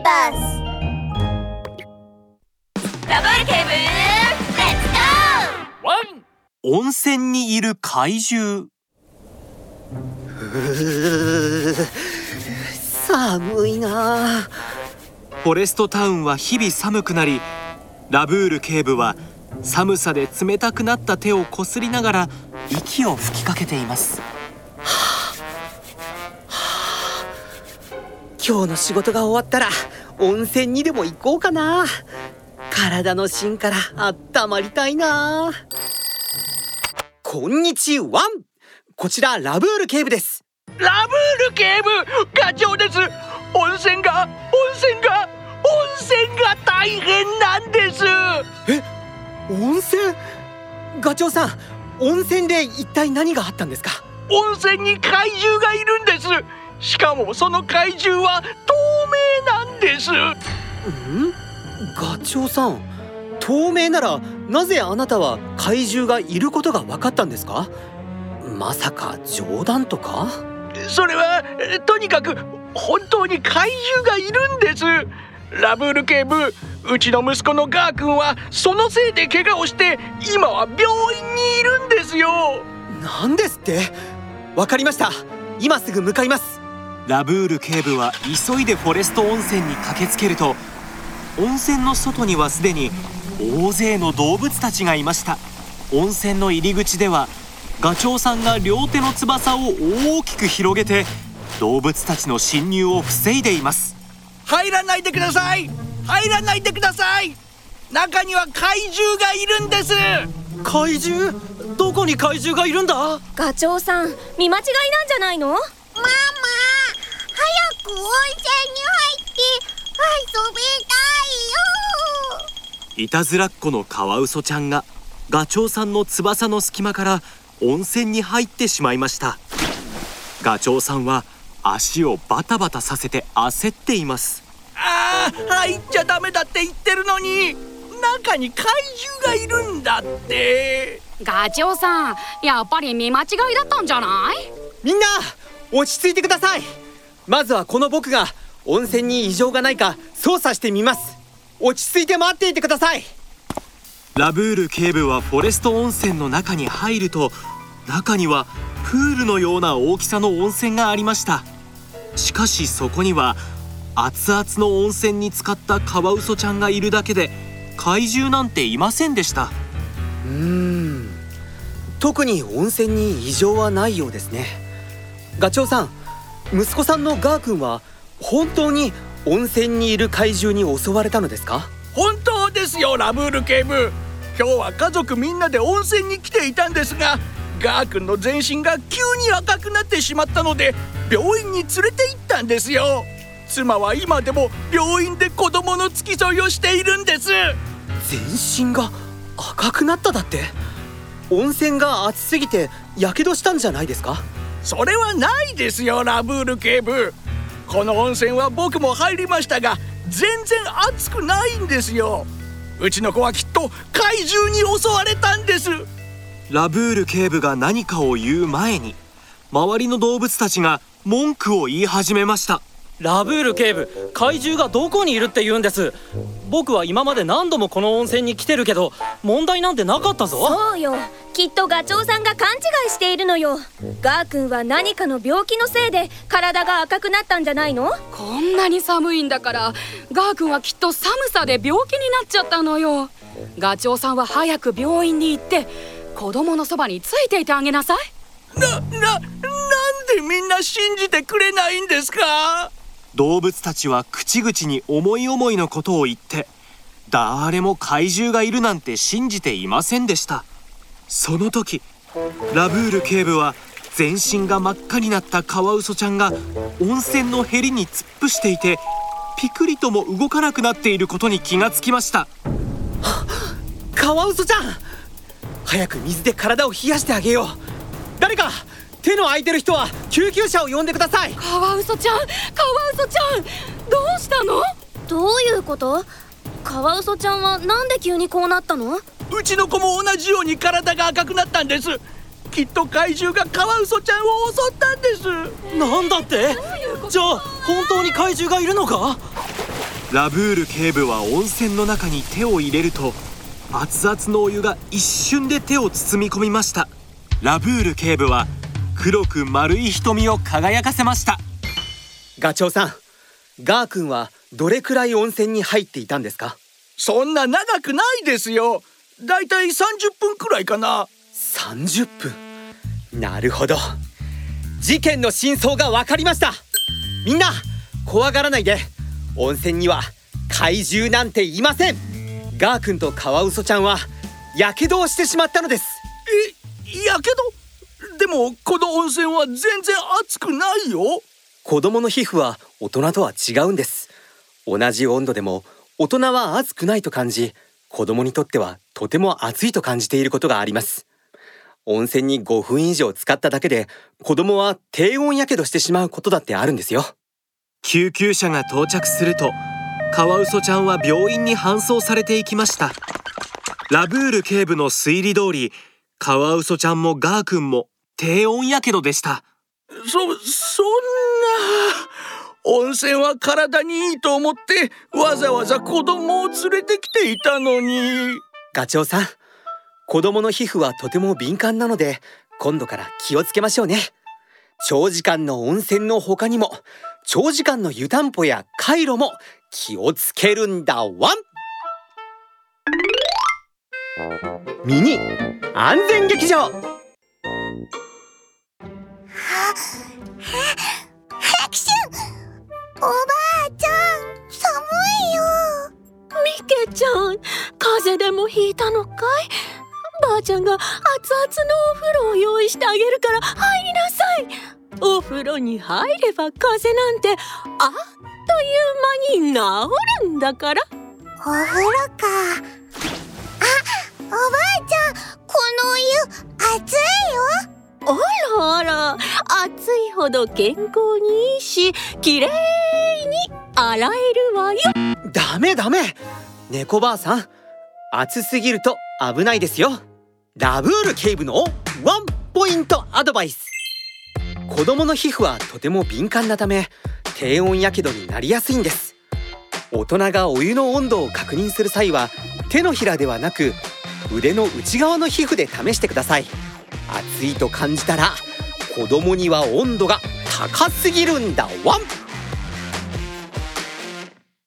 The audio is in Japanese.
ーバース。ダブルケーブルレッツゴーワン温泉にいる怪獣。寒いな。フォレストタウンは日々寒くなりラブール警部は寒さで冷たくなった手をこすりながら息を吹きかけています。今日の仕事が終わったら温泉にでも行こうかな。体の芯から温まりたいな。こんにちは。こちらラブール警部です。ラブール警部課長です。温泉が温泉が温泉が大変なんです。温泉？ガチョウさん温泉で一体何があったんですか？温泉に怪獣がいるんですしかもその怪獣は透明なんです。ん？ガチョウさん透明ならなぜあなたは怪獣がいることが分かったんですか？まさか冗談とか？それはえとにかく本当に怪獣がいるんです。ラブール警部うちの息子のガー君はそのせいで怪我をして今は病院にいるんですよ。なんですって？わかりました。今すぐ向かいますラブール警部は急いでフォレスト温泉に駆けつけると温泉の外にはすでに大勢の動物たちがいました。温泉の入り口ではガチョウさんが両手の翼を大きく広げて動物たちの侵入を防いでいます。入らないでください!入らないでください!中には怪獣がいるんです!怪獣？どこに怪獣がいるんだ？ガチョウさん見間違いなんじゃないの？ママ早く温泉に入って遊びたいよ。いたずらっ子のカワウソちゃんがガチョウさんの翼の隙間から温泉に入ってしまいました。ガチョウさんは足をバタバタさせて焦っています。ああ入っちゃダメだって言ってるのに中に怪獣がいるんだって。ガチョウさんやっぱり見間違いだったんじゃない？みんな落ち着いてくださいまずはこの僕が温泉に異常がないか操作してみます。落ち着いて待っていてください。ラブール警部はフォレスト温泉の中に入ると中にはプールのような大きさの温泉がありました。しかしそこには熱々の温泉に浸かったカワウソちゃんがいるだけで怪獣なんていませんでした。うーん。特に温泉に異常はないようですね。ガチョウさん息子さんのガー君は本当に温泉にいる怪獣に襲われたのですか？本当ですよラブール警部。今日は家族みんなで温泉に来ていたんですがガー君の全身が急に赤くなってしまったので病院に連れて行ったんですよ。妻は今でも病院で子供の付き添いをしているんです。全身が赤くなっただって温泉が熱すぎてやけどしたんじゃないですかそれはないですよラブール警部。この温泉は僕も入りましたが全然熱くないんですよ。うちの子はきっと怪獣に襲われたんです。ラブール警部が何かを言う前に周りの動物たちが文句を言い始めました。ラブール警部怪獣がどこにいるって言うんです。僕は今まで何度もこの温泉に来てるけど問題なんてなかったぞ。そうよきっとガチョウさんが勘違いしているのよ。ガー君は何かの病気のせいで体が赤くなったんじゃないの？こんなに寒いんだからガー君はきっと寒さで病気になっちゃったのよ。ガチョウさんは早く病院に行って子供のそばについていてあげなさい。な、な、なんでみんな信じてくれないんですか？動物たちは口々に思い思いのことを言って誰も怪獣がいるなんて信じていませんでしたその時ラブール警部は全身が真っ赤になったカワウソちゃんが温泉のへりに突っ伏していてピクリとも動かなくなっていることに気がつきました。カワウソちゃん早く水で体を冷やしてあげよう。誰か手の空いてる人は救急車を呼んでください。カワウソちゃんカワウソちゃんどうしたの？どういうこと？カワウソちゃんはなんで急にこうなったの？うちの子も同じように体が赤くなったんです。きっと怪獣がカワウソちゃんを襲ったんです。なんだって？じゃあ本当に怪獣がいるのか？ラブール警部は温泉の中に手を入れると熱々のお湯が一瞬で手を包み込みました。ラブール警部は黒く丸い瞳を輝かせました。ガチョウさんガー君はどれくらい温泉に入っていたんですか？そんな長くないですよだいたい30分くらいかな。30分なるほど。事件の真相が分かりました。みんな怖がらないで。温泉には怪獣なんていません。ガー君とカワウソちゃんはやけどをしてしまったのです。えやけど？でもこの温泉は全然熱くないよ。子供の皮膚は大人とは違うんです。同じ温度でも大人は熱くないと感じ子供にとってはとても熱いと感じていることがあります。温泉に5分以上使っただけで子供は低温やけどしてしまうことだってあるんですよ。救急車が到着するとカワウソちゃんは病院に搬送されていきました。ラブール警部の推理通りカワウソちゃんもガー君も低温やけどでした。そそんな温泉は体にいいと思ってわざわざ子供を連れてきていたのにガチョウさん子供の皮膚はとても敏感なので今度から気をつけましょうね。長時間の温泉の他にも長時間の湯たんぽやカイロも気をつけるんだワン。ミニ安全劇場。ミケちゃん風邪でもひいたのかい？ばあちゃんが熱々のお風呂を用意してあげるから入りなさい。お風呂に入れば風邪なんてあっという間に治るんだから。お風呂か。あおばあちゃんこのお湯熱いよ。あらあら暑いほど健康にいいしきれいに洗えるわよ。ダメダメ猫ばあさん暑すぎると危ないですよ。ラブール警部のワンポイントアドバイス。子供の皮膚はとても敏感なため低温やけどになりやすいんです。大人がお湯の温度を確認する際は手のひらではなく腕の内側の皮膚で試してください。暑いと感じたら子供には温度が高すぎるんだ。ワン